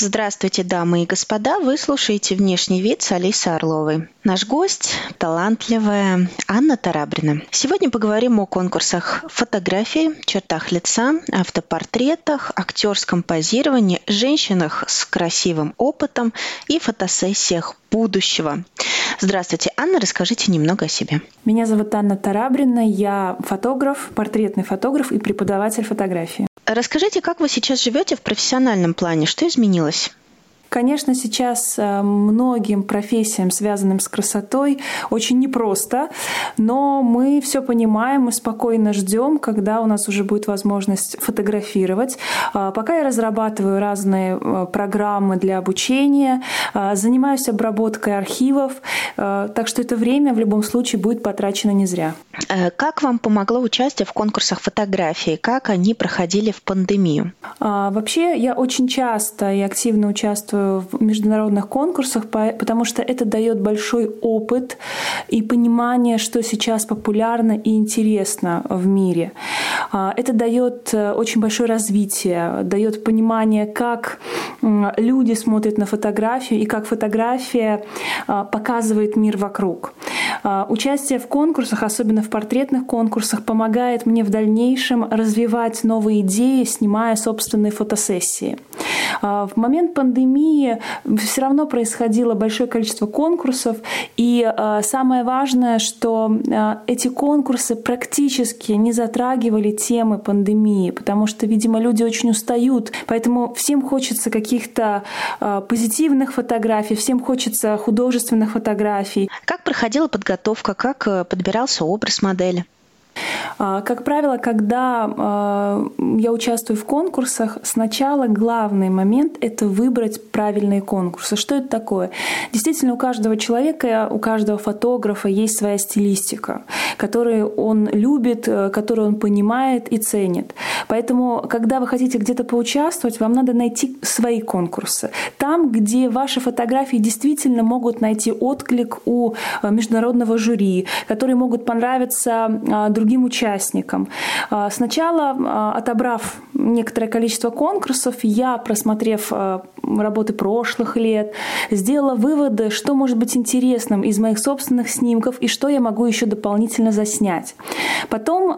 Здравствуйте, дамы и господа. Вы слушаете «Внешний вид» с Алисой Орловой. Наш гость – талантливая Анна Тарабрина. Сегодня поговорим о конкурсах фотографии, чертах лица, автопортретах, актерском позировании, женщинах с красивым опытом и фотосессиях будущего. Здравствуйте, Анна, расскажите немного о себе. Меня зовут Анна Тарабрина, я фотограф, портретный фотограф и преподаватель фотографии. Расскажите, как вы сейчас живете в профессиональном плане? Что изменилось? Конечно, сейчас э, многим профессиям, связанным с красотой, очень непросто, но мы все понимаем, мы спокойно ждем, когда у нас уже будет возможность фотографировать. А, пока я разрабатываю разные э, программы для обучения, а, занимаюсь обработкой архивов, э, так что это время в любом случае будет потрачено не зря. Как вам помогло участие в конкурсах фотографии? Как они проходили в пандемию? А, вообще, я очень часто и активно участвую в международных конкурсах, потому что это дает большой опыт и понимание, что сейчас популярно и интересно в мире. А, это дает э, очень большое развитие, дает понимание, как люди смотрят на фотографию и как фотография а, показывает мир вокруг. А, участие в конкурсах, особенно в портретных конкурсах, помогает мне в дальнейшем развивать новые идеи, снимая собственные фотосессии. В момент пандемии пандемии все равно происходило большое количество конкурсов, и э, самое важное, что э, эти конкурсы практически не затрагивали темы пандемии, потому что, видимо, люди очень устают, поэтому всем хочется каких-то э, позитивных фотографий, всем хочется художественных фотографий. Как проходила подготовка, как подбирался образ модели? А, как правило, когда а, я участвую в конкурсах, сначала главный момент — это выбрать правильные конкурсы. Что это такое? Действительно, у каждого человека, у каждого фотографа есть своя стилистика, которую он любит, э, которую он понимает и ценит. Поэтому, когда вы хотите где-то поучаствовать, вам надо найти свои конкурсы. Там, где ваши фотографии действительно могут найти отклик у э, международного жюри, которые могут понравиться а, другим участникам. А, сначала, а, отобрав некоторое количество конкурсов, я, просмотрев работы прошлых лет, сделала выводы, что может быть интересным из моих собственных снимков и что я могу еще дополнительно заснять. Потом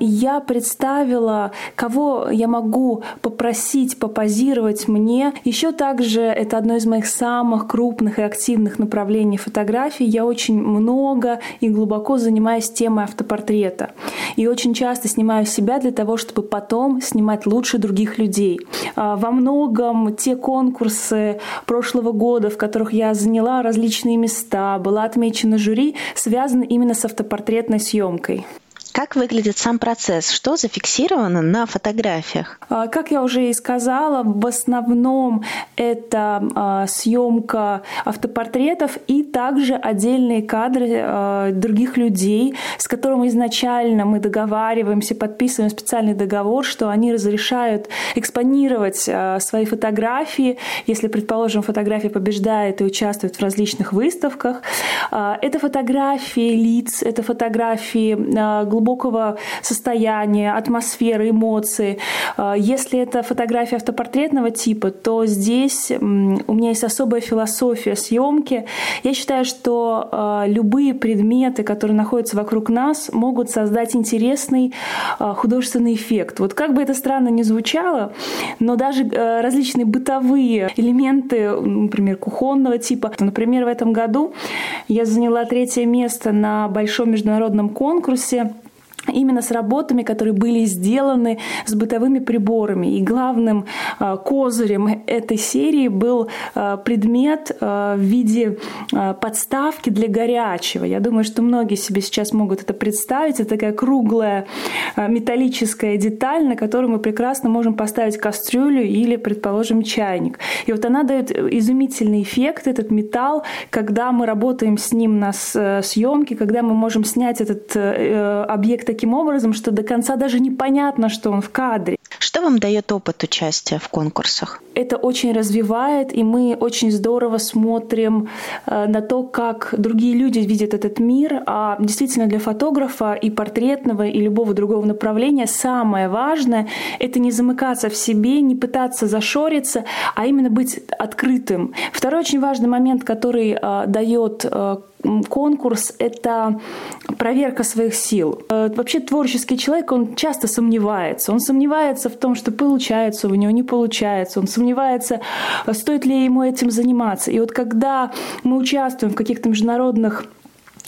я представила кого я могу попросить попозировать мне. Еще также это одно из моих самых крупных и активных направлений фотографий. Я очень много и глубоко занимаюсь темой автопортрета. И очень часто снимаю себя для того, чтобы потом снимать лучше других людей. А, во многом те конкурсы прошлого года, в которых я заняла различные места, была отмечена жюри, связаны именно с автопортретной съемкой. Как выглядит сам процесс? Что зафиксировано на фотографиях? А, как я уже и сказала, в основном это а, съемка автопортретов и также отдельные кадры а, других людей, с которыми изначально мы договариваемся, подписываем специальный договор, что они разрешают экспонировать свои фотографии, если, предположим, фотография побеждает и участвует в различных выставках. Это фотографии лиц, это фотографии глубокого глубокого состояния, атмосферы, эмоций. А, если это фотография автопортретного типа, то здесь у меня есть особая философия съемки. Я считаю, что а, любые предметы, которые находятся вокруг нас, могут создать интересный а, художественный эффект. Вот как бы это странно ни звучало, но даже различные бытовые элементы, например, кухонного типа. Например, в этом году я заняла третье место на большом международном конкурсе именно с работами, которые были сделаны с бытовыми приборами. И главным э, козырем этой серии был э, предмет э, в виде подставки для горячего. Я думаю, что многие себе сейчас могут это представить. Это такая круглая металлическая деталь, на которую мы прекрасно можем поставить кастрюлю или, предположим, чайник. И вот она дает изумительный эффект, этот металл, когда мы работаем с ним на съемке, когда мы можем снять этот объект таким образом, что до конца даже непонятно, что он в кадре. Что вам дает опыт участия в конкурсах? Это очень развивает, и мы очень здорово смотрим э, на то, как другие люди видят этот мир. А действительно для фотографа и портретного, и любого другого направления самое важное — это не замыкаться в себе, не пытаться зашориться, а именно быть открытым. Второй очень важный момент, который э, дает э, конкурс — это проверка своих сил. Вообще творческий человек, он часто сомневается. Он сомневается в том, что получается у него, не получается. Он сомневается, стоит ли ему этим заниматься. И вот когда мы участвуем в каких-то международных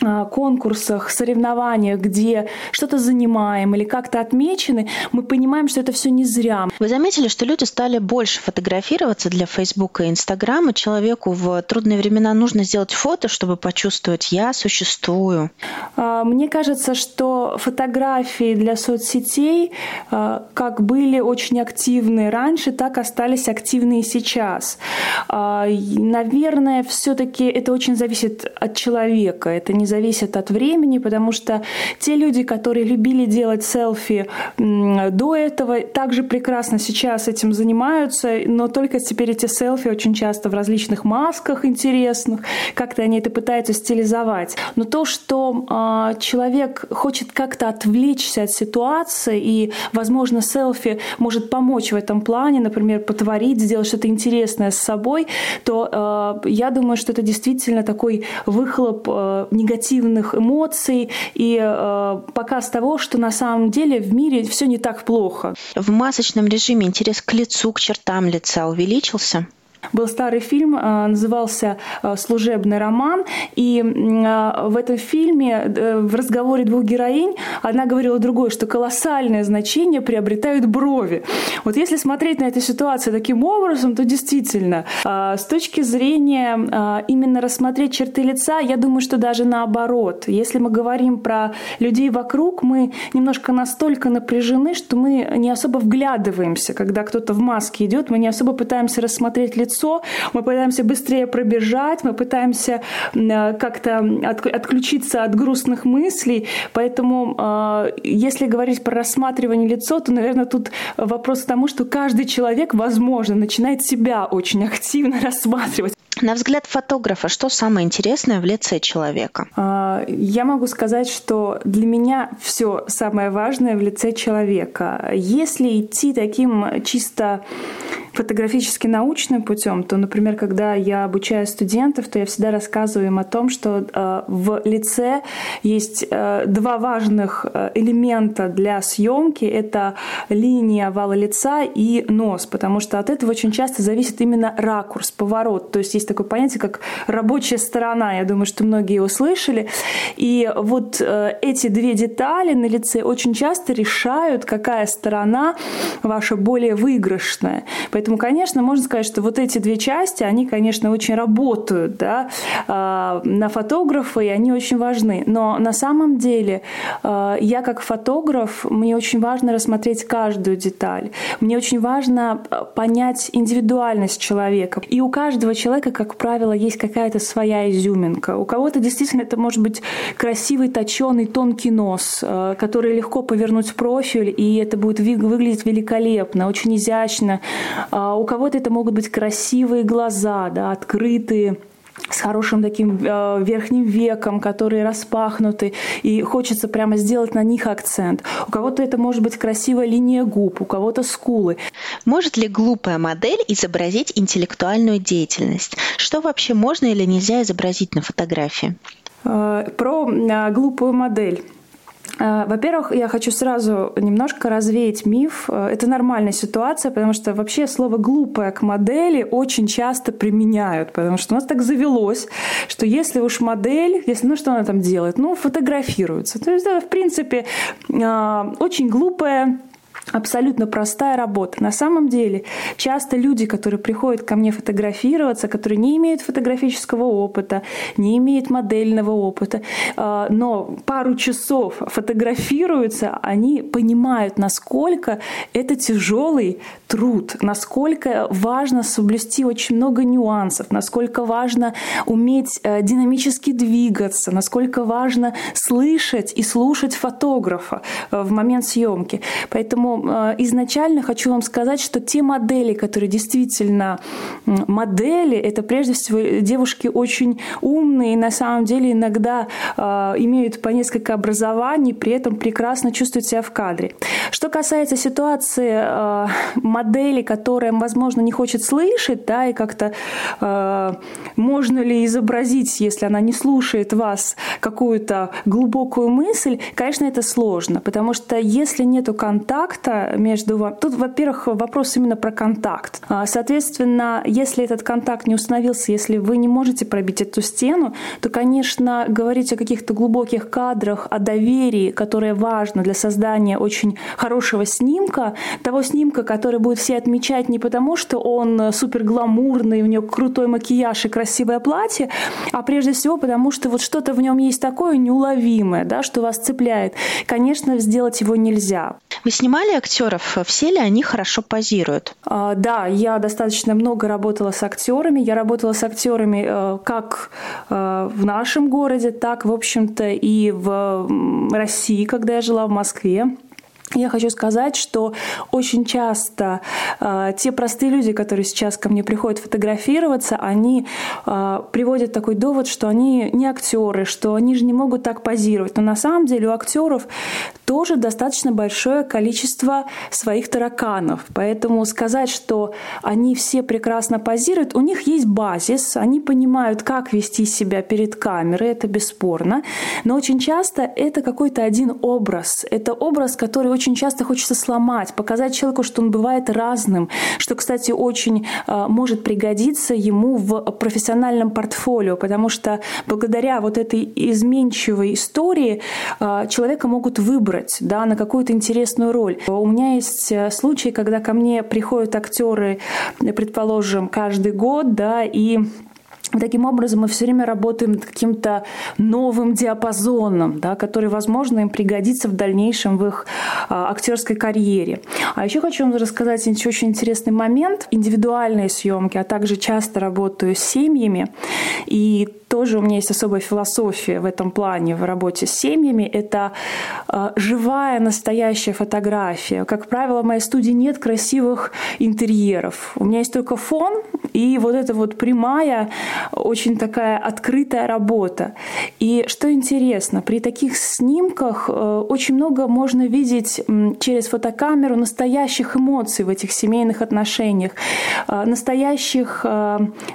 конкурсах, соревнованиях, где что-то занимаем или как-то отмечены, мы понимаем, что это все не зря. Вы заметили, что люди стали больше фотографироваться для Фейсбука и Инстаграма. Человеку в трудные времена нужно сделать фото, чтобы почувствовать «я существую». А, мне кажется, что фотографии для соцсетей а, как были очень активны раньше, так остались активны и сейчас. Наверное, все-таки это очень зависит от человека. Это не зависит от времени, потому что те люди, которые любили делать селфи до этого, также прекрасно сейчас этим занимаются, но только теперь эти селфи очень часто в различных масках интересных, как-то они это пытаются стилизовать. Но то, что э, человек хочет как-то отвлечься от ситуации, и, возможно, селфи может помочь в этом плане, например, потворить, сделать что-то интересное с собой, то э, я думаю, что это действительно такой выхлоп э, негативного негативных эмоций и э, показ того, что на самом деле в мире все не так плохо. В масочном режиме интерес к лицу, к чертам лица увеличился? Был старый фильм, э, назывался э, «Служебный роман», и э, в этом фильме в разговоре двух героинь одна говорила другой, что колоссальное значение приобретают брови. Вот если смотреть на эту ситуацию таким образом, то действительно, с точки зрения именно рассмотреть черты лица, я думаю, что даже наоборот. Если мы говорим про людей вокруг, мы немножко настолько напряжены, что мы не особо вглядываемся. Когда кто-то в маске идет, мы не особо пытаемся рассмотреть лицо, лицо, мы пытаемся быстрее пробежать, мы пытаемся э, как-то отключиться от грустных мыслей. Поэтому, э, если говорить про рассматривание лицо, то, наверное, тут вопрос к тому, что каждый человек, возможно, начинает себя очень активно рассматривать. На взгляд фотографа, что самое интересное в лице человека? А, я могу сказать, что для меня все самое важное в лице человека. Если идти таким чисто фотографически научным путем, то, например, когда я обучаю студентов, то я всегда рассказываю им о том, что э, в лице есть э, два важных элемента для съемки. Это линия овала лица и нос, потому что от этого очень часто зависит именно ракурс, поворот. То есть есть такое понятие, как рабочая сторона. Я думаю, что многие его слышали. И вот эти две детали на лице очень часто решают, какая сторона ваша более выигрышная. Поэтому конечно, можно сказать, что вот эти две части, они, конечно, очень работают да, а, на фотографа, и они очень важны. Но на самом деле а, я как фотограф, мне очень важно рассмотреть каждую деталь. Мне очень важно понять индивидуальность человека. И у каждого человека, как правило, есть какая-то своя изюминка. У кого-то действительно это может быть красивый, точеный, тонкий нос, который легко повернуть в профиль, и это будет выглядеть великолепно, очень изящно. А у кого-то это могут быть красивые глаза, да, открытые, с хорошим таким э, верхним веком, которые распахнуты, и хочется прямо сделать на них акцент. У кого-то это может быть красивая линия губ, у кого-то скулы. Может ли глупая модель изобразить интеллектуальную деятельность? Что вообще можно или нельзя изобразить на фотографии? Э, про э, глупую модель. Э, во-первых, я хочу сразу немножко развеять миф. Э, это нормальная ситуация, потому что вообще слово «глупая» к модели очень часто применяют, потому что у нас так завелось, что если уж модель, если, ну что она там делает? Ну, фотографируется. То есть это, в принципе, э, очень глупая абсолютно простая работа. На самом деле, часто люди, которые приходят ко мне фотографироваться, которые не имеют фотографического опыта, не имеют модельного опыта, а, но пару часов фотографируются, они понимают, насколько это тяжелый труд, насколько важно соблюсти очень много нюансов, насколько важно уметь э, динамически двигаться, насколько важно слышать и слушать фотографа э, в момент съемки. Поэтому Э, изначально хочу вам сказать, что те модели, которые действительно модели, это прежде всего девушки очень умные, и на самом деле иногда э, имеют по несколько образований, при этом прекрасно чувствуют себя в кадре. Что касается ситуации э, модели, которая, возможно, не хочет слышать, да, и как-то можно ли изобразить, если она не слушает вас, какую-то глубокую мысль, конечно, это сложно, потому что если нету контакта, контакта между вами. Тут, во-первых, вопрос именно про контакт. А, соответственно, если этот контакт не установился, если вы не можете пробить эту стену, то, конечно, говорить о каких-то глубоких кадрах, о доверии, которое важно для создания очень хорошего снимка, того снимка, который будет все отмечать не потому, что он супер гламурный, у него крутой макияж и красивое платье, а прежде всего потому, что вот что-то в нем есть такое неуловимое, да, что вас цепляет. Конечно, сделать его нельзя. Вы снимали актеров? Все ли они хорошо позируют? А, да, я достаточно много работала с актерами. Я работала с актерами э, как э, в нашем городе, так, в общем-то, и в России, когда я жила в Москве. Я хочу сказать, что очень часто э, те простые люди, которые сейчас ко мне приходят фотографироваться, они э, приводят такой довод, что они не актеры, что они же не могут так позировать. Но на самом деле у актеров тоже достаточно большое количество своих тараканов. Поэтому сказать, что они все прекрасно позируют, у них есть базис, они понимают, как вести себя перед камерой, это бесспорно. Но очень часто это какой-то один образ. Это образ, который очень часто хочется сломать, показать человеку, что он бывает разным, что, кстати, очень э, может пригодиться ему в профессиональном портфолио, потому что благодаря вот этой изменчивой истории э, человека могут выбрать да, на какую-то интересную роль. У меня есть э, случаи, когда ко мне приходят актеры, предположим, каждый год, да, и Таким образом, мы все время работаем над каким-то новым диапазоном, да, который, возможно, им пригодится в дальнейшем в их а, актерской карьере. А еще хочу вам рассказать очень интересный момент. Индивидуальные съемки, а также часто работаю с семьями. И тоже у меня есть особая философия в этом плане в работе с семьями. Это э, живая, настоящая фотография. Как правило, в моей студии нет красивых интерьеров. У меня есть только фон и вот эта вот прямая, очень такая открытая работа. И что интересно, при таких снимках э, очень много можно видеть через фотокамеру настоящих эмоций в этих семейных отношениях, э, настоящих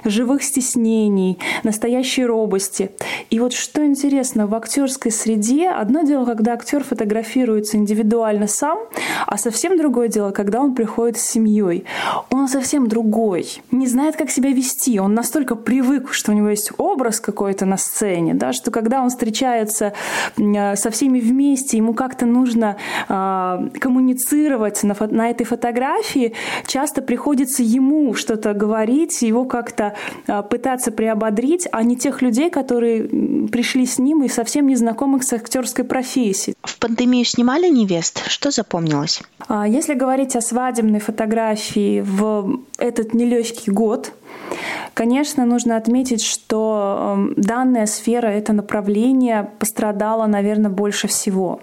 живых стеснений, настоящей общей робости. И вот что интересно, в актерской среде одно дело, когда актер фотографируется индивидуально сам, а совсем другое дело, когда он приходит с семьей. Он совсем другой, не знает, как себя вести. Он настолько привык, что у него есть образ какой-то на сцене, да, что когда он встречается э, со всеми вместе, ему как-то нужно э, коммуницировать на, на этой фотографии, часто приходится ему что-то говорить, его как-то э, пытаться приободрить, а не тех тех людей, которые пришли с ним и совсем не знакомых с актерской профессией. В пандемию снимали невест? Что запомнилось? А, если говорить о свадебной фотографии в этот нелегкий год, Конечно, нужно отметить, что эм, данная сфера, это направление пострадало, наверное, больше всего.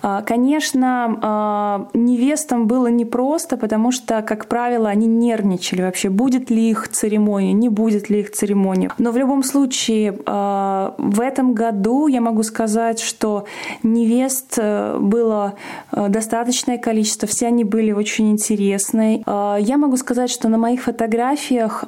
А, конечно, а, невестам было непросто, потому что, как правило, они нервничали вообще, будет ли их церемония, не будет ли их церемония. Но в любом случае, а, в этом году я могу сказать, что невест э, было э, достаточное количество, все они были очень интересные. Я могу сказать, что на моих фотографиях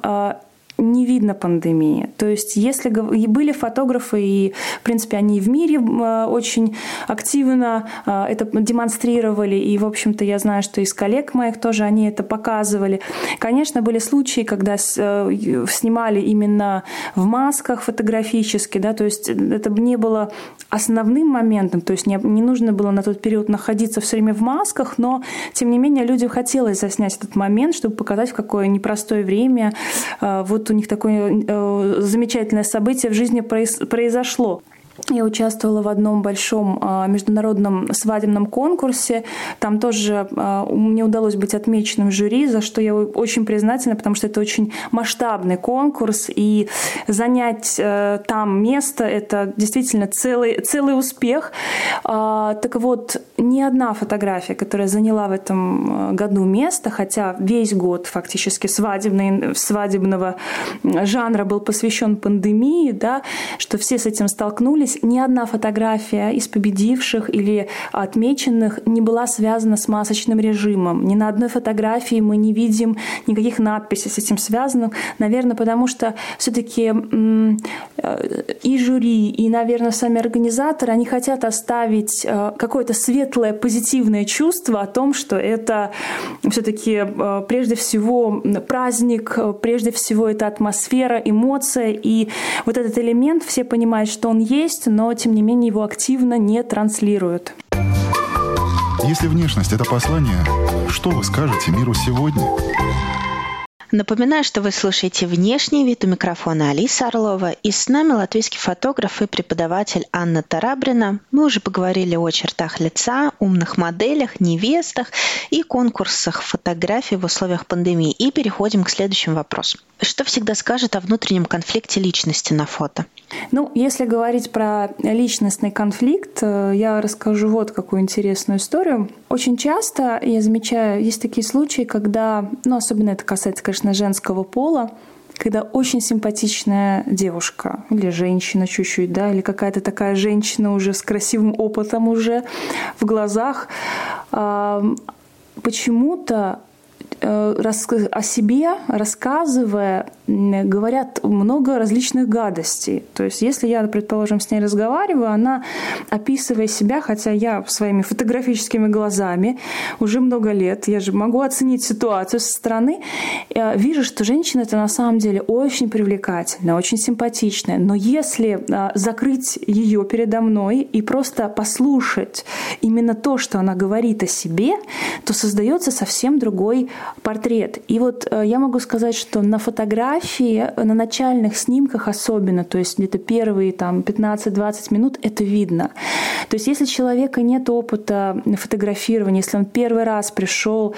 не видно пандемии. То есть если были фотографы, и, в принципе, они в мире э, очень активно э, это демонстрировали, и, в общем-то, я знаю, что из коллег моих тоже они это показывали. Конечно, были случаи, когда снимали именно в масках фотографически, да, то есть это не было основным моментом, то есть не, не нужно было на тот период находиться все время в масках, но, тем не менее, людям хотелось заснять этот момент, чтобы показать, в какое непростое время э, вот у них такое э, замечательное событие в жизни произошло. Я участвовала в одном большом а, международном свадебном конкурсе. Там тоже а, мне удалось быть отмеченным жюри, за что я очень признательна, потому что это очень масштабный конкурс, и занять э, там место – это действительно целый, целый успех. А, так вот, ни одна фотография, которая заняла в этом году место, хотя весь год фактически свадебный, свадебного жанра был посвящен пандемии, да, что все с этим столкнулись, ни одна фотография из победивших или отмеченных не была связана с масочным режимом. Ни на одной фотографии мы не видим никаких надписей с этим связанных. Наверное, потому что все-таки э, и жюри, и, наверное, сами организаторы, они хотят оставить э, какое-то светлое, позитивное чувство о том, что это все-таки э, прежде всего праздник, прежде всего это атмосфера, эмоция, и вот этот элемент, все понимают, что он есть, но тем не менее его активно не транслируют. Если внешность — это послание, что вы скажете миру сегодня? Напоминаю, что вы слушаете «Внешний вид» у микрофона Алиса Орлова. И с нами латвийский фотограф и преподаватель Анна Тарабрина. Мы уже поговорили о чертах лица, умных моделях, невестах и конкурсах фотографий в условиях пандемии. И переходим к следующему вопросу. Что всегда скажет о внутреннем конфликте личности на фото? Ну, если говорить про личностный конфликт, э, я расскажу вот какую интересную историю. Очень часто я замечаю, есть такие случаи, когда, ну, особенно это касается, конечно, женского пола, когда очень симпатичная девушка или женщина чуть-чуть, да, или какая-то такая женщина уже с красивым опытом уже в глазах, почему-то Э, о себе, рассказывая, говорят много различных гадостей. То есть, если я, предположим, с ней разговариваю, она, описывая себя, хотя я своими фотографическими глазами уже много лет, я же могу оценить ситуацию со стороны, э, вижу, что женщина это на самом деле очень привлекательная, очень симпатичная. Но если э, закрыть ее передо мной и просто послушать именно то, что она говорит о себе, то создается совсем другой портрет. И вот э, я могу сказать, что на фотографии, э, на начальных снимках особенно, то есть где-то первые там 15-20 минут, это видно. То есть если человека нет опыта фотографирования, если он первый раз пришел,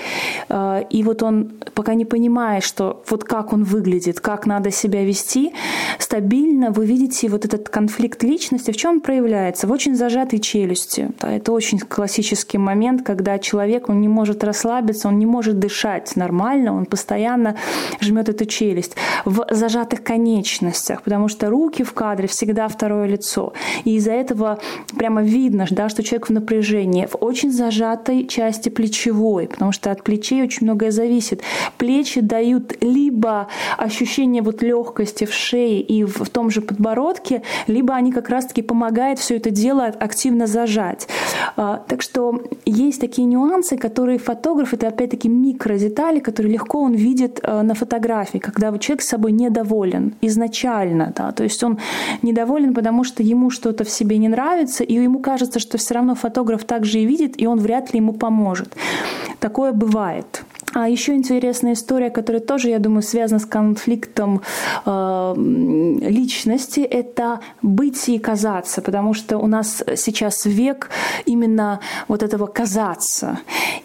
э, и вот он пока не понимает, что вот как он выглядит, как надо себя вести, стабильно вы видите вот этот конфликт личности, в чем он проявляется? В очень зажатой челюсти. Это очень классический момент, когда человек он не может расслабиться, он не может дышать нормально, он постоянно жмет эту челюсть в зажатых конечностях, потому что руки в кадре всегда второе лицо. И из-за этого прямо видно, да, что человек в напряжении, в очень зажатой части плечевой, потому что от плечей очень многое зависит. Плечи дают либо ощущение вот легкости в шее и в том же подбородке, либо они как раз-таки помогают все это дело активно зажать. А, так что есть такие нюансы, которые фотограф, это опять-таки микродетали, детали, которые легко он видит э, на фотографии, когда человек с собой недоволен изначально. Да, то есть он недоволен, потому что ему что-то в себе не нравится, и ему кажется, что все равно фотограф также и видит, и он вряд ли ему поможет. Такое бывает. А еще интересная история, которая тоже, я думаю, связана с конфликтом э, личности, это быть и казаться, потому что у нас сейчас век именно вот этого казаться.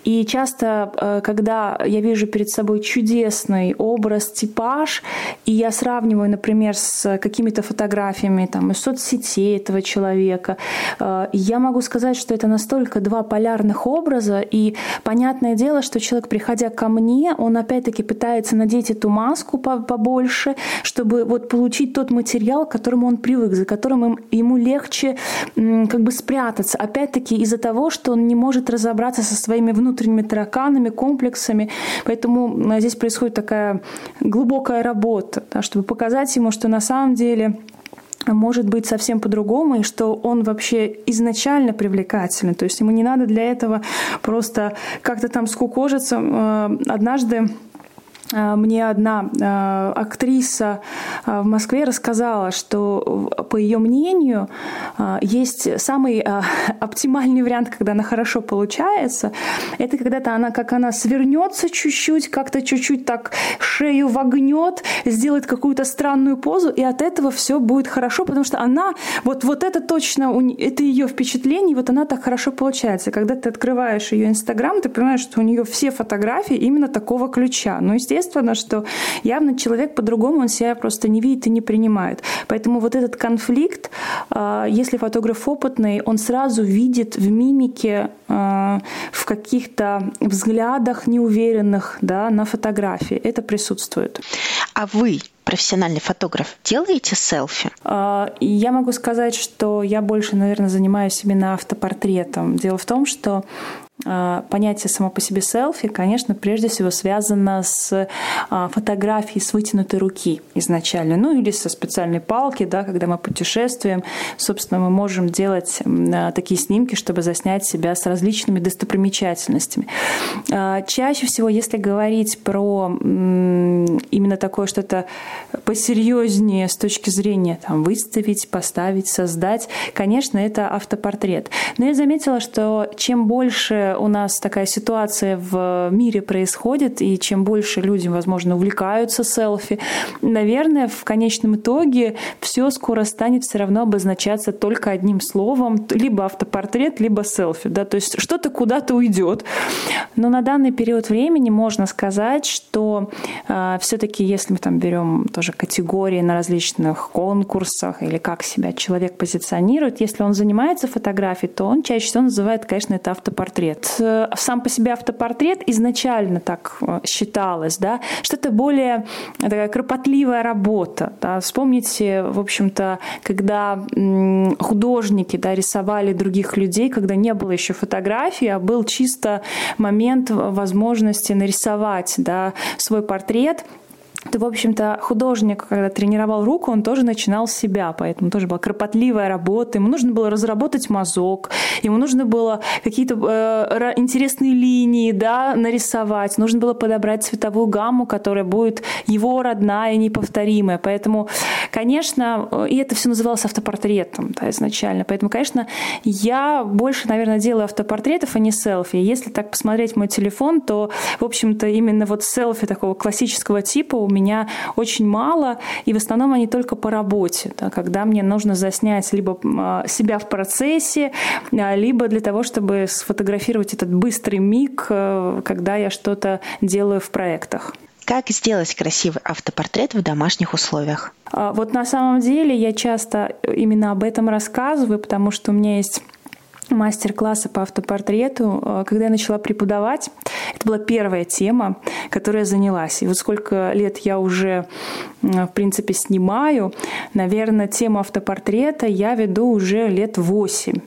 И часто, э, когда я вижу перед собой чудесный образ, типаж, и я сравниваю, например, с какими-то фотографиями там, из соцсетей этого человека, э, я могу сказать, что это настолько два полярных образа, и понятное дело, что человек, приходя ко мне, он опять-таки пытается надеть эту маску побольше, чтобы вот получить тот материал, к которому он привык, за которым ему легче как бы спрятаться. Опять-таки из-за того, что он не может разобраться со своими внутренними тараканами, комплексами. Поэтому здесь происходит такая глубокая работа, да, чтобы показать ему, что на самом деле может быть совсем по-другому, и что он вообще изначально привлекательный. То есть ему не надо для этого просто как-то там скукожиться. Однажды мне одна а, актриса а, в Москве рассказала, что, по ее мнению, есть самый оптимальный вариант, когда она хорошо получается. Это когда-то она, как она свернется чуть-чуть, как-то чуть-чуть так шею вогнет, сделает какую-то странную позу, и от этого все будет хорошо, потому что она, вот, вот это точно, это ее впечатление, вот она так хорошо получается. Когда ты открываешь ее Инстаграм, ты понимаешь, что у нее все фотографии именно такого ключа. Ну, естественно, естественно, что явно человек по-другому, он себя просто не видит и не принимает. Поэтому вот этот конфликт, а, если фотограф опытный, он сразу видит в мимике, а, в каких-то взглядах неуверенных да, на фотографии. Это присутствует. А вы профессиональный фотограф, делаете селфи? А, я могу сказать, что я больше, наверное, занимаюсь именно автопортретом. Дело в том, что понятие само по себе селфи, конечно, прежде всего связано с а, фотографией с вытянутой руки изначально, ну или со специальной палки, да, когда мы путешествуем, собственно, мы можем делать а, такие снимки, чтобы заснять себя с различными достопримечательностями. Чаще всего, если говорить про именно такое что-то посерьезнее с точки зрения там, выставить, поставить, создать, конечно, это автопортрет. Но я заметила, что чем больше у нас такая ситуация в мире происходит, и чем больше люди, возможно, увлекаются селфи, наверное, в конечном итоге все скоро станет все равно обозначаться только одним словом, либо автопортрет, либо селфи. Да? То есть что-то куда-то уйдет. Но на данный период времени можно сказать, что э, все-таки, если мы там берем тоже категории на различных конкурсах или как себя человек позиционирует, если он занимается фотографией, то он чаще всего называет, конечно, это автопортрет портрет. Э, сам по себе автопортрет изначально так э, считалось, да, что это более такая кропотливая работа. Да. Вспомните, в общем-то, когда художники да, рисовали других людей, когда не было еще фотографии, а был чисто момент возможности нарисовать да, свой портрет – то, в общем-то, художник, когда тренировал руку, он тоже начинал с себя, поэтому тоже была кропотливая работа. Ему нужно было разработать мазок, ему нужно было какие-то э, интересные линии да, нарисовать, нужно было подобрать цветовую гамму, которая будет его родная, неповторимая. Поэтому, конечно, и это все называлось автопортретом да, изначально. Поэтому, конечно, я больше, наверное, делаю автопортретов, а не селфи. Если так посмотреть мой телефон, то, в общем-то, именно вот селфи такого классического типа у меня очень мало, и в основном они только по работе, да, когда мне нужно заснять либо а, себя в процессе, а, либо для того, чтобы сфотографировать этот быстрый миг, э, когда я что-то делаю в проектах. Как сделать красивый автопортрет в домашних условиях? А, вот на самом деле я часто именно об этом рассказываю, потому что у меня есть мастер-классы по автопортрету, э, когда я начала преподавать. Это была первая тема, которой я занялась. И вот сколько лет я уже, в принципе, снимаю, наверное, тему автопортрета я веду уже лет восемь.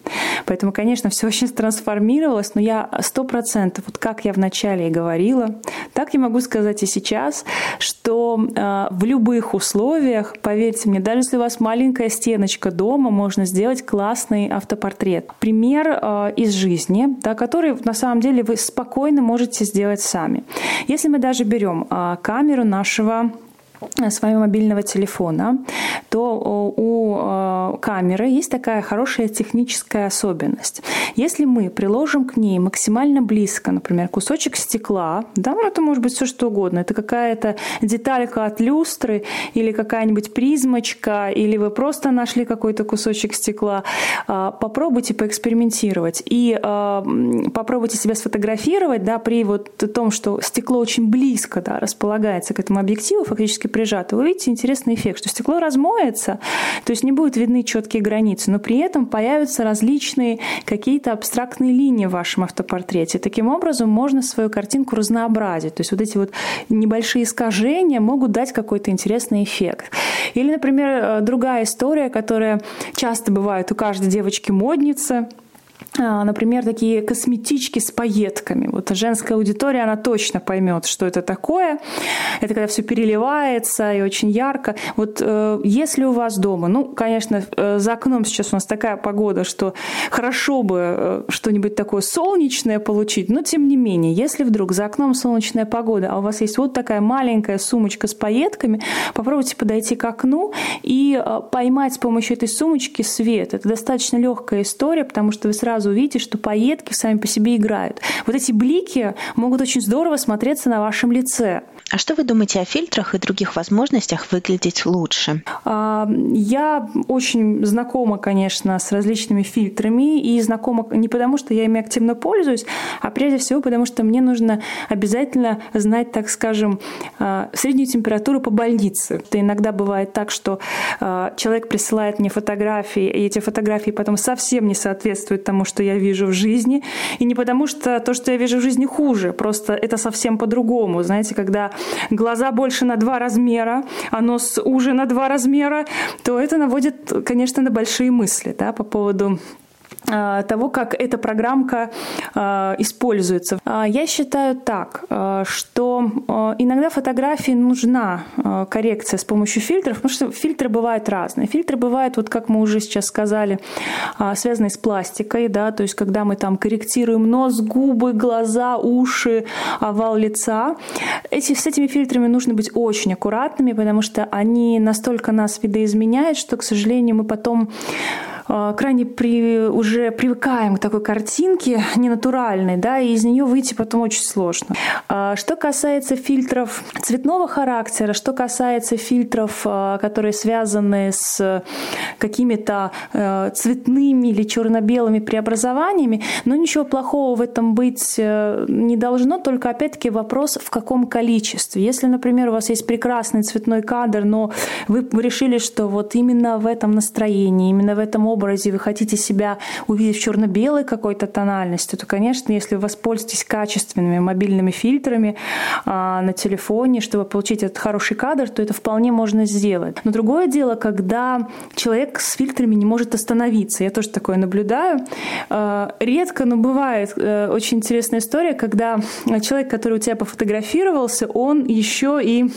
Поэтому, конечно, все очень трансформировалось, но я сто процентов, вот как я вначале и говорила, так я могу сказать и сейчас, что э, в любых условиях, поверьте мне, даже если у вас маленькая стеночка дома, можно сделать классный автопортрет. Пример э, из жизни, да, который на самом деле вы спокойно можете сделать сами. Если мы даже берем э, камеру нашего своего мобильного телефона, то у камеры есть такая хорошая техническая особенность. Если мы приложим к ней максимально близко, например, кусочек стекла, да, ну это может быть все что угодно, это какая-то деталька от люстры или какая-нибудь призмочка, или вы просто нашли какой-то кусочек стекла, а, попробуйте поэкспериментировать и а, попробуйте себя сфотографировать, да, при вот том, что стекло очень близко да, располагается к этому объективу, фактически прижато, вы увидите интересный эффект, что стекло размоется, то есть не будут видны четкие границы, но при этом появятся различные какие-то абстрактные линии в вашем автопортрете. Таким образом, можно свою картинку разнообразить. То есть вот эти вот небольшие искажения могут дать какой-то интересный эффект. Или, например, э, другая история, которая часто бывает у каждой девочки-модницы – например, такие косметички с пайетками. Вот женская аудитория, она точно поймет, что это такое. Это когда все переливается и очень ярко. Вот э, если у вас дома, ну, конечно, э, за окном сейчас у нас такая погода, что хорошо бы э, что-нибудь такое солнечное получить, но тем не менее, если вдруг за окном солнечная погода, а у вас есть вот такая маленькая сумочка с пайетками, попробуйте подойти к окну и поймать с помощью этой сумочки свет. Это достаточно легкая история, потому что вы сразу сразу увидите, что пайетки сами по себе играют. Вот эти блики могут очень здорово смотреться на вашем лице. А что вы думаете о фильтрах и других возможностях выглядеть лучше? А, я очень знакома, конечно, с различными фильтрами и знакома не потому, что я ими активно пользуюсь, а прежде всего потому, что мне нужно обязательно знать, так скажем, а, среднюю температуру по больнице. Это иногда бывает так, что а, человек присылает мне фотографии, и эти фотографии потом совсем не соответствуют тому, что я вижу в жизни, и не потому, что то, что я вижу в жизни, хуже, просто это совсем по-другому. Знаете, когда глаза больше на два размера, а нос уже на два размера, то это наводит, конечно, на большие мысли да, по поводу того, как эта программка а, используется. А, я считаю так, что иногда фотографии нужна коррекция с помощью фильтров, потому что фильтры бывают разные. Фильтры бывают, вот как мы уже сейчас сказали, связанные с пластикой, да, то есть когда мы там корректируем нос, губы, глаза, уши, овал лица. Эти, с этими фильтрами нужно быть очень аккуратными, потому что они настолько нас видоизменяют, что, к сожалению, мы потом а, крайне при, уже привыкаем к такой картинке ненатуральной, да, и из нее выйти потом очень сложно. А, что касается фильтров цветного характера, что касается фильтров, а, которые связаны с какими-то цветными или черно-белыми преобразованиями, но ничего плохого в этом быть э, не должно, только опять-таки вопрос, в каком количестве. Если, например, у вас есть прекрасный цветной кадр, но вы решили, что вот именно в этом настроении, именно в этом образе образе вы хотите себя увидеть в черно-белой какой-то тональности, то, конечно, если вы воспользуетесь качественными мобильными фильтрами а, на телефоне, чтобы получить этот хороший кадр, то это вполне можно сделать. Но другое дело, когда человек с фильтрами не может остановиться. Я тоже такое наблюдаю. А, редко, но бывает а, очень интересная история, когда человек, который у тебя пофотографировался, он еще и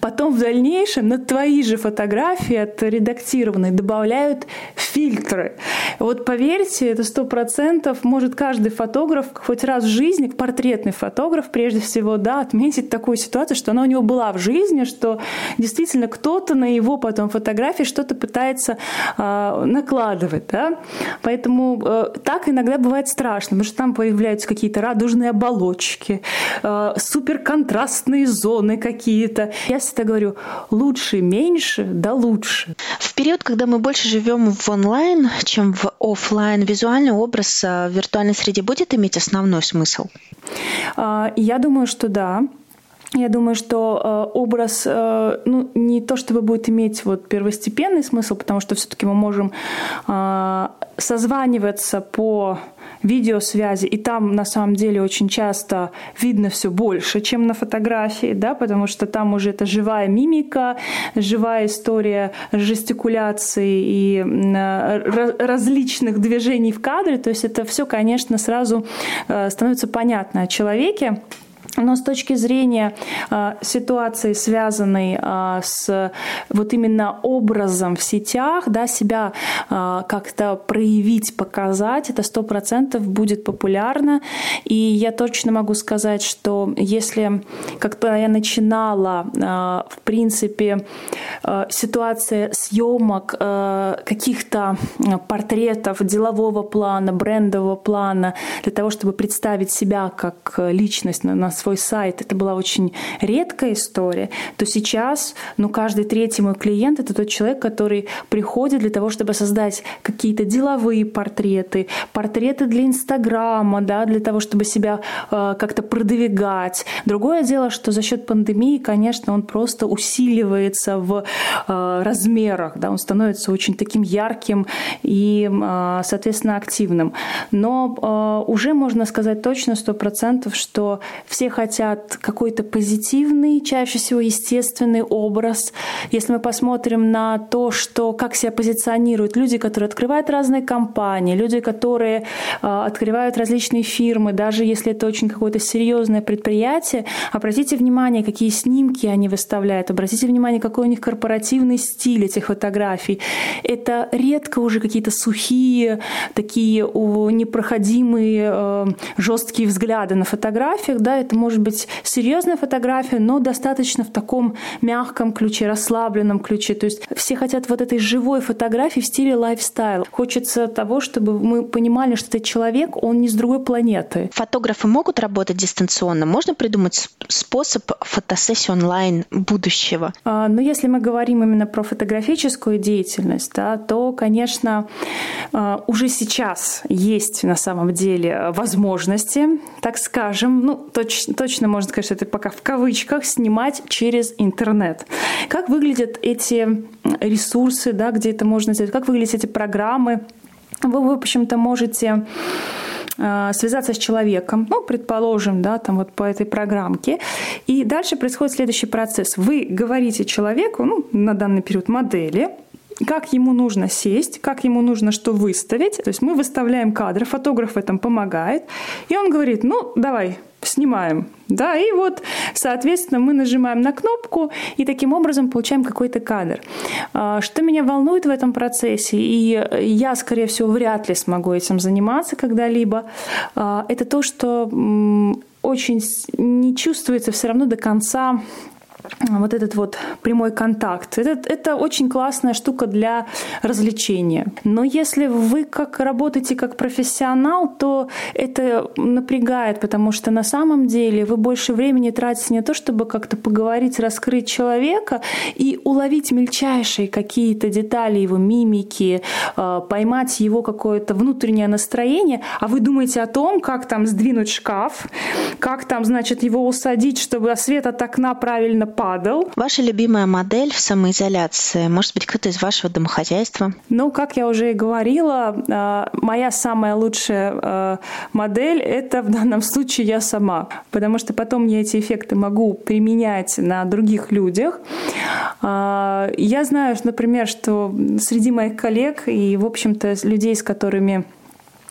Потом в дальнейшем на твои же фотографии отредактированные добавляют фильтры. Вот поверьте, это сто процентов может каждый фотограф хоть раз в жизни, портретный фотограф прежде всего, да, отметить такую ситуацию, что она у него была в жизни, что действительно кто-то на его потом фотографии что-то пытается э, накладывать, да. Поэтому э, так иногда бывает страшно, потому что там появляются какие-то радужные оболочки, э, суперконтрастные зоны какие-то. Я всегда говорю, лучше меньше, да лучше. В период, когда мы больше живем в онлайн, чем в офлайн, визуальный образ э, в виртуальной среде будет иметь основной смысл? А, я думаю, что да. Я думаю, что э, образ, э, ну, не то чтобы будет иметь вот первостепенный смысл, потому что все-таки мы можем э, созваниваться по видеосвязи, и там на самом деле очень часто видно все больше, чем на фотографии, да, потому что там уже это живая мимика, живая история жестикуляции и э, различных движений в кадре, то есть это все, конечно, сразу э, становится понятно о человеке. Но с точки зрения э, ситуации, связанной э, с вот именно образом в сетях, да, себя э, как-то проявить, показать, это сто процентов будет популярно. И я точно могу сказать, что если, когда я начинала, э, в принципе, э, ситуация съемок э, каких-то портретов делового плана, брендового плана, для того, чтобы представить себя как личность на, на свой свой сайт, это была очень редкая история, то сейчас, ну, каждый третий мой клиент — это тот человек, который приходит для того, чтобы создать какие-то деловые портреты, портреты для Инстаграма, да, для того, чтобы себя э, как-то продвигать. Другое дело, что за счет пандемии, конечно, он просто усиливается в э, размерах, да, он становится очень таким ярким и, э, соответственно, активным. Но э, уже можно сказать точно, сто процентов, что все хотят какой-то позитивный, чаще всего естественный образ. Если мы посмотрим на то, что, как себя позиционируют люди, которые открывают разные компании, люди, которые э, открывают различные фирмы, даже если это очень какое-то серьезное предприятие, обратите внимание, какие снимки они выставляют, обратите внимание, какой у них корпоративный стиль этих фотографий. Это редко уже какие-то сухие, такие непроходимые, э, жесткие взгляды на фотографиях, да, это может быть серьезная фотография, но достаточно в таком мягком ключе, расслабленном ключе. То есть все хотят вот этой живой фотографии в стиле лайфстайл. Хочется того, чтобы мы понимали, что этот человек, он не с другой планеты. Фотографы могут работать дистанционно? Можно придумать способ фотосессии онлайн будущего? А, но если мы говорим именно про фотографическую деятельность, да, то, конечно, а, уже сейчас есть на самом деле возможности, так скажем, ну, точ, точно можно сказать, что это пока в кавычках, снимать через интернет. Как выглядят эти ресурсы, да, где это можно сделать, как выглядят эти программы, вы, в общем-то, можете а, связаться с человеком, ну, предположим, да, там вот по этой программке. И дальше происходит следующий процесс. Вы говорите человеку, ну, на данный период модели, как ему нужно сесть, как ему нужно что выставить. То есть мы выставляем кадры, фотограф в этом помогает. И он говорит, ну, давай, снимаем. Да, и вот, соответственно, мы нажимаем на кнопку и таким образом получаем какой-то кадр. А, что меня волнует в этом процессе, и я, скорее всего, вряд ли смогу этим заниматься когда-либо, а, это то, что очень не чувствуется все равно до конца вот этот вот прямой контакт. Это, это очень классная штука для развлечения. Но если вы как работаете как профессионал, то это напрягает, потому что на самом деле вы больше времени тратите не то, чтобы как-то поговорить, раскрыть человека и уловить мельчайшие какие-то детали его мимики, а, поймать его какое-то внутреннее настроение, а вы думаете о том, как там сдвинуть шкаф, как там, значит, его усадить, чтобы свет от окна правильно падал. Ваша любимая модель в самоизоляции? Может быть, кто-то из вашего домохозяйства? Ну, как я уже и говорила, а, моя самая лучшая а, модель — это в данном случае я сама. Потому что потом я эти эффекты могу применять на других людях. А, я знаю, например, что среди моих коллег и, в общем-то, людей, с которыми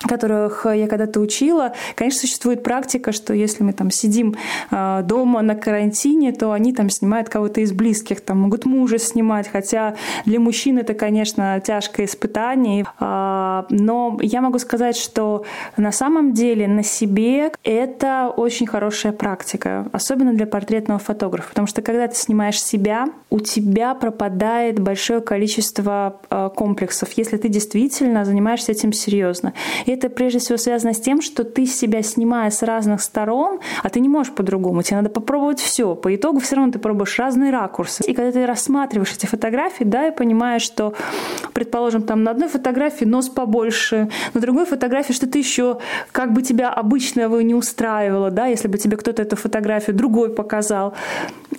которых я когда-то учила, конечно, существует практика, что если мы там сидим э, дома на карантине, то они там снимают кого-то из близких, там могут мужа снимать, хотя для мужчин это, конечно, тяжкое испытание. Э, но я могу сказать, что на самом деле на себе это очень хорошая практика, особенно для портретного фотографа, потому что когда ты снимаешь себя, у тебя пропадает большое количество э, комплексов, если ты действительно занимаешься этим серьезно это прежде всего связано с тем, что ты себя снимая с разных сторон, а ты не можешь по-другому, тебе надо попробовать все. По итогу все равно ты пробуешь разные ракурсы. И когда ты рассматриваешь эти фотографии, да, и понимаешь, что, предположим, там на одной фотографии нос побольше, на другой фотографии что-то еще, как бы тебя обычного не устраивало, да, если бы тебе кто-то эту фотографию другой показал.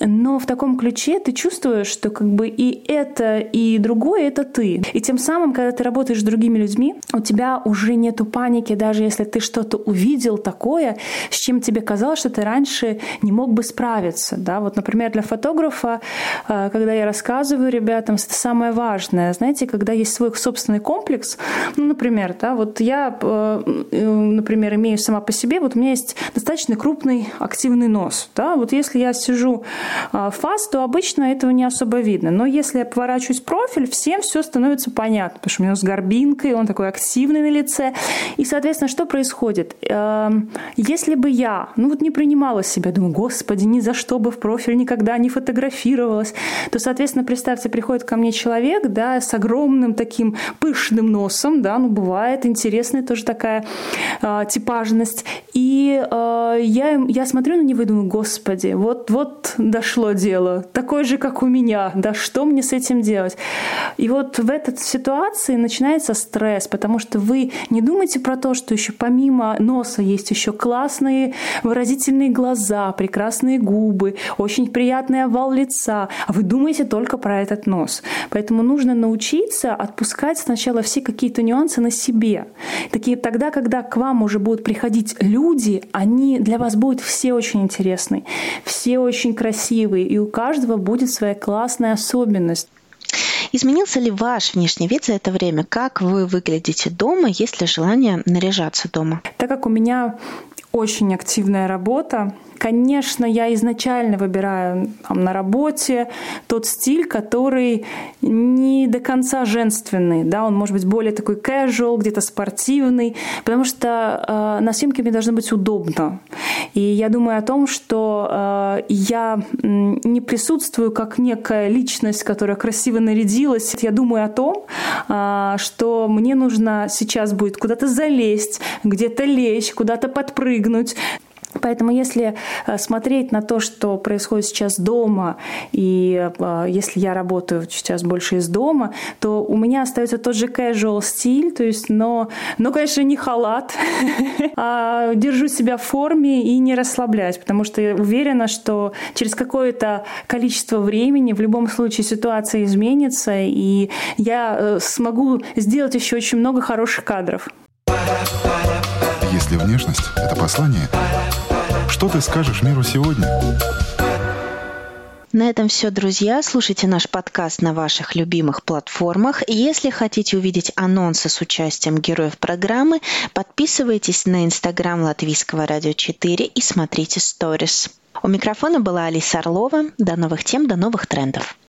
Но в таком ключе ты чувствуешь, что как бы и это, и другое — это ты. И тем самым, когда ты работаешь с другими людьми, у тебя уже нет нету паники, даже если ты что-то увидел такое, с чем тебе казалось, что ты раньше не мог бы справиться. Да? Вот, например, для фотографа, э, когда я рассказываю ребятам, это самое важное. Знаете, когда есть свой собственный комплекс, ну, например, да, вот я, э, э, например, имею сама по себе, вот у меня есть достаточно крупный активный нос. Да? Вот если я сижу фас, то обычно этого не особо видно. Но если я поворачиваюсь профиль, всем все становится понятно, потому что у меня с горбинкой, он такой активный на лице, И, соответственно, что происходит? Эм, если бы я, ну вот не принимала себя, думаю, господи, ни за что бы в профиль никогда не фотографировалась, то, соответственно, представьте, приходит ко мне человек, да, с огромным таким пышным носом, да, ну бывает, интересная тоже такая э, типажность. И э, я, я смотрю на него и думаю, господи, вот, вот дошло дело, такой же, как у меня, да, что мне с этим делать? И вот в этой ситуации начинается стресс, потому что вы не думаете про то, что еще помимо носа есть еще классные выразительные глаза, прекрасные губы, очень приятный овал лица, а вы думаете только про этот нос. Поэтому нужно научиться отпускать сначала все какие-то нюансы на себе. Такие тогда, когда к вам уже будут приходить люди, они для вас будут все очень интересны, все очень красивые, и у каждого будет своя классная особенность. Изменился ли ваш внешний вид за это время? Как вы выглядите дома? Есть ли желание наряжаться дома? Так как у меня очень активная работа, Конечно, я изначально выбираю там, на работе тот стиль, который не до конца женственный, да, он может быть более такой casual, где-то спортивный, потому что э, на съемке мне должно быть удобно. И я думаю о том, что э, я не присутствую как некая личность, которая красиво нарядилась. Я думаю о том, э, что мне нужно сейчас будет куда-то залезть, где-то лечь, куда-то подпрыгнуть. Поэтому если э, смотреть на то, что происходит сейчас дома, и э, если я работаю сейчас больше из дома, то у меня остается тот же casual стиль, то есть, но, но конечно, не халат, а держу себя в форме и не расслабляюсь, потому что я уверена, что через какое-то количество времени в любом случае ситуация изменится, и я э, смогу сделать еще очень много хороших кадров. Если внешность — это послание, что ты скажешь миру сегодня? На этом все, друзья. Слушайте наш подкаст на ваших любимых платформах. Если хотите увидеть анонсы с участием героев программы, подписывайтесь на инстаграм Латвийского радио 4 и смотрите сторис. У микрофона была Алиса Орлова. До новых тем, до новых трендов.